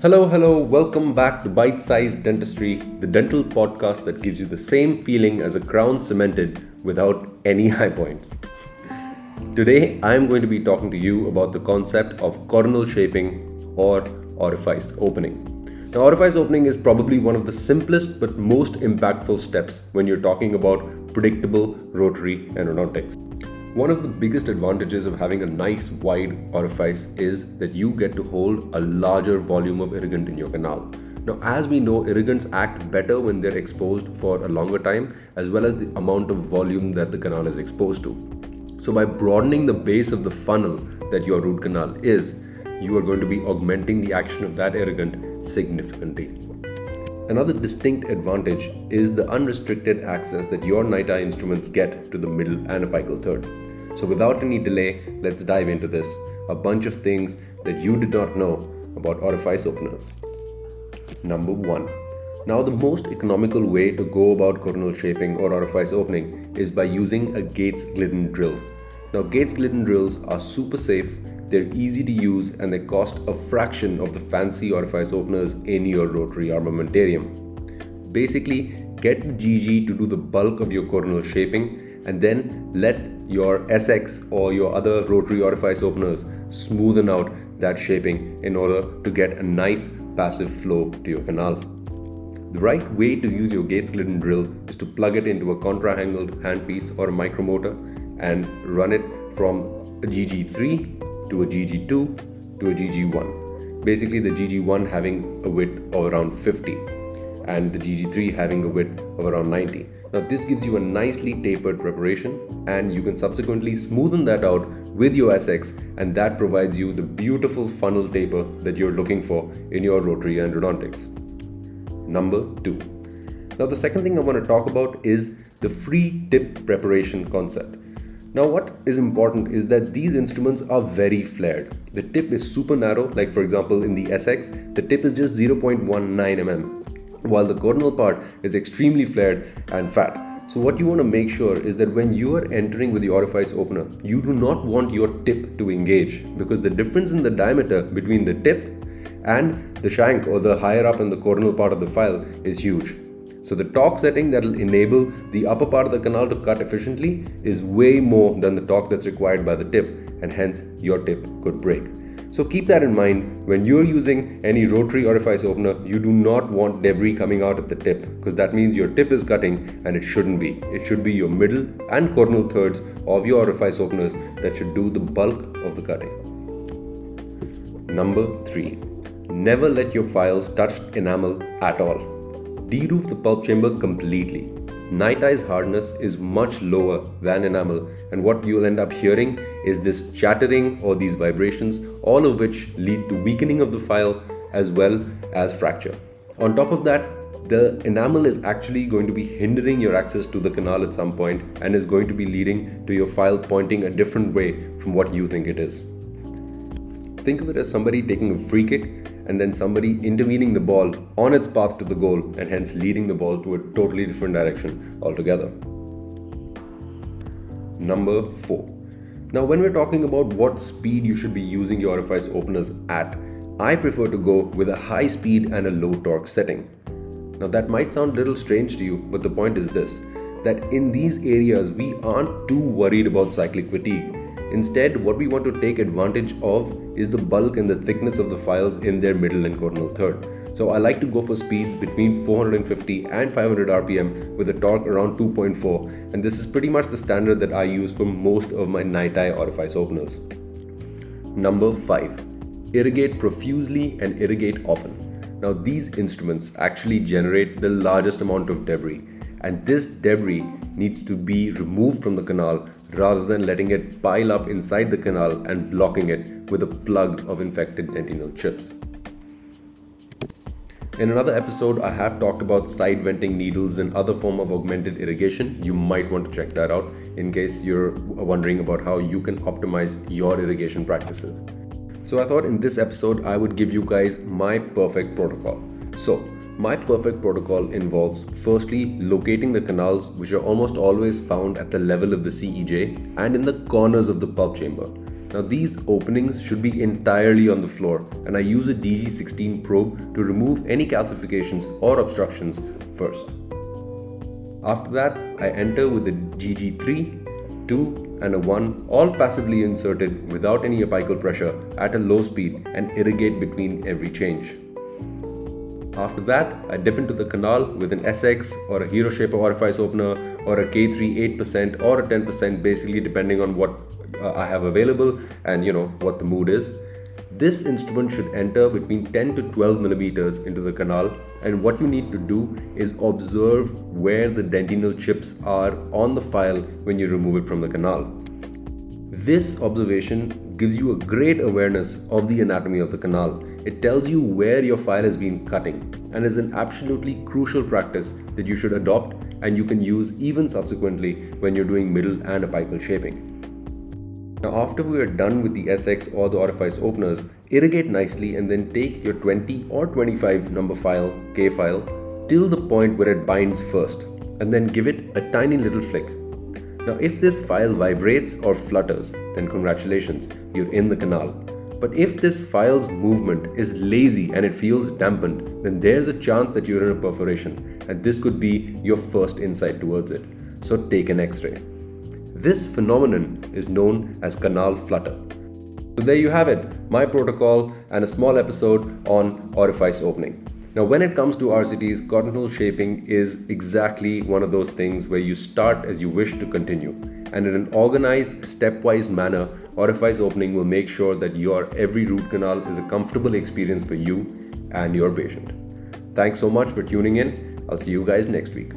Hello, hello, welcome back to Byte Sized Dentistry, the dental podcast that gives you the same feeling as a crown cemented without any high points. Today, I am going to be talking to you about the concept of coronal shaping or orifice opening. Now, orifice opening is probably one of the simplest but most impactful steps when you're talking about predictable rotary endodontics. One of the biggest advantages of having a nice wide orifice is that you get to hold a larger volume of irrigant in your canal. Now, as we know, irrigants act better when they're exposed for a longer time, as well as the amount of volume that the canal is exposed to. So, by broadening the base of the funnel that your root canal is, you are going to be augmenting the action of that irrigant significantly. Another distinct advantage is the unrestricted access that your NITI instruments get to the middle and apical third. So, without any delay, let's dive into this a bunch of things that you did not know about orifice openers. Number one. Now, the most economical way to go about coronal shaping or orifice opening is by using a Gates Glidden drill. Now, Gates Glidden drills are super safe they're easy to use and they cost a fraction of the fancy orifice openers in your rotary armamentarium. Basically, get the GG to do the bulk of your coronal shaping and then let your SX or your other rotary orifice openers smoothen out that shaping in order to get a nice passive flow to your canal. The right way to use your Gates Glidden drill is to plug it into a contra-angled handpiece or a micromotor and run it from a GG3 to a GG2 to a GG1. Basically, the GG1 having a width of around 50 and the GG3 having a width of around 90. Now, this gives you a nicely tapered preparation, and you can subsequently smoothen that out with your SX, and that provides you the beautiful funnel taper that you're looking for in your rotary endodontics. Number two. Now, the second thing I want to talk about is the free tip preparation concept. Now, what is important is that these instruments are very flared. The tip is super narrow, like for example in the SX, the tip is just 0.19 mm, while the coronal part is extremely flared and fat. So, what you want to make sure is that when you are entering with the orifice opener, you do not want your tip to engage because the difference in the diameter between the tip and the shank or the higher up in the coronal part of the file is huge. So the torque setting that will enable the upper part of the canal to cut efficiently is way more than the torque that's required by the tip and hence your tip could break. So keep that in mind when you're using any rotary orifice opener, you do not want debris coming out at the tip because that means your tip is cutting and it shouldn't be. It should be your middle and coronal thirds of your orifice openers that should do the bulk of the cutting. Number 3. Never let your files touch enamel at all de-roof the pulp chamber completely. NITI's hardness is much lower than enamel, and what you'll end up hearing is this chattering or these vibrations, all of which lead to weakening of the file as well as fracture. On top of that, the enamel is actually going to be hindering your access to the canal at some point and is going to be leading to your file pointing a different way from what you think it is. Think of it as somebody taking a free kick and then somebody intervening the ball on its path to the goal and hence leading the ball to a totally different direction altogether. Number 4. Now, when we're talking about what speed you should be using your orifice openers at, I prefer to go with a high speed and a low torque setting. Now, that might sound a little strange to you, but the point is this that in these areas, we aren't too worried about cyclic fatigue Instead, what we want to take advantage of is the bulk and the thickness of the files in their middle and coronal third. So I like to go for speeds between 450 and 500 RPM with a torque around 2.4 and this is pretty much the standard that I use for most of my NITI orifice openers. Number 5. Irrigate profusely and irrigate often. Now these instruments actually generate the largest amount of debris and this debris needs to be removed from the canal rather than letting it pile up inside the canal and blocking it with a plug of infected dentinal chips. In another episode, I have talked about side venting needles and other form of augmented irrigation. You might want to check that out in case you're wondering about how you can optimize your irrigation practices. So I thought in this episode I would give you guys my perfect protocol. So my perfect protocol involves firstly locating the canals, which are almost always found at the level of the CEJ and in the corners of the pulp chamber. Now, these openings should be entirely on the floor, and I use a DG16 probe to remove any calcifications or obstructions first. After that, I enter with a GG3, 2, and a 1, all passively inserted without any apical pressure at a low speed and irrigate between every change. After that, I dip into the canal with an SX or a Hero Shaper orifice opener or a K3 8% or a 10% basically depending on what uh, I have available and you know what the mood is. This instrument should enter between 10 to 12 millimeters into the canal and what you need to do is observe where the dentinal chips are on the file when you remove it from the canal. This observation gives you a great awareness of the anatomy of the canal. It tells you where your file has been cutting and is an absolutely crucial practice that you should adopt and you can use even subsequently when you're doing middle and apical shaping. Now after we are done with the SX or the orifice openers, irrigate nicely and then take your 20 or 25 number file, K file, till the point where it binds first and then give it a tiny little flick now, if this file vibrates or flutters, then congratulations, you're in the canal. But if this file's movement is lazy and it feels dampened, then there's a chance that you're in a perforation, and this could be your first insight towards it. So take an x ray. This phenomenon is known as canal flutter. So, there you have it my protocol and a small episode on orifice opening. Now, when it comes to RCTs, coronal shaping is exactly one of those things where you start as you wish to continue. And in an organized, stepwise manner, orifice opening will make sure that your every root canal is a comfortable experience for you and your patient. Thanks so much for tuning in. I'll see you guys next week.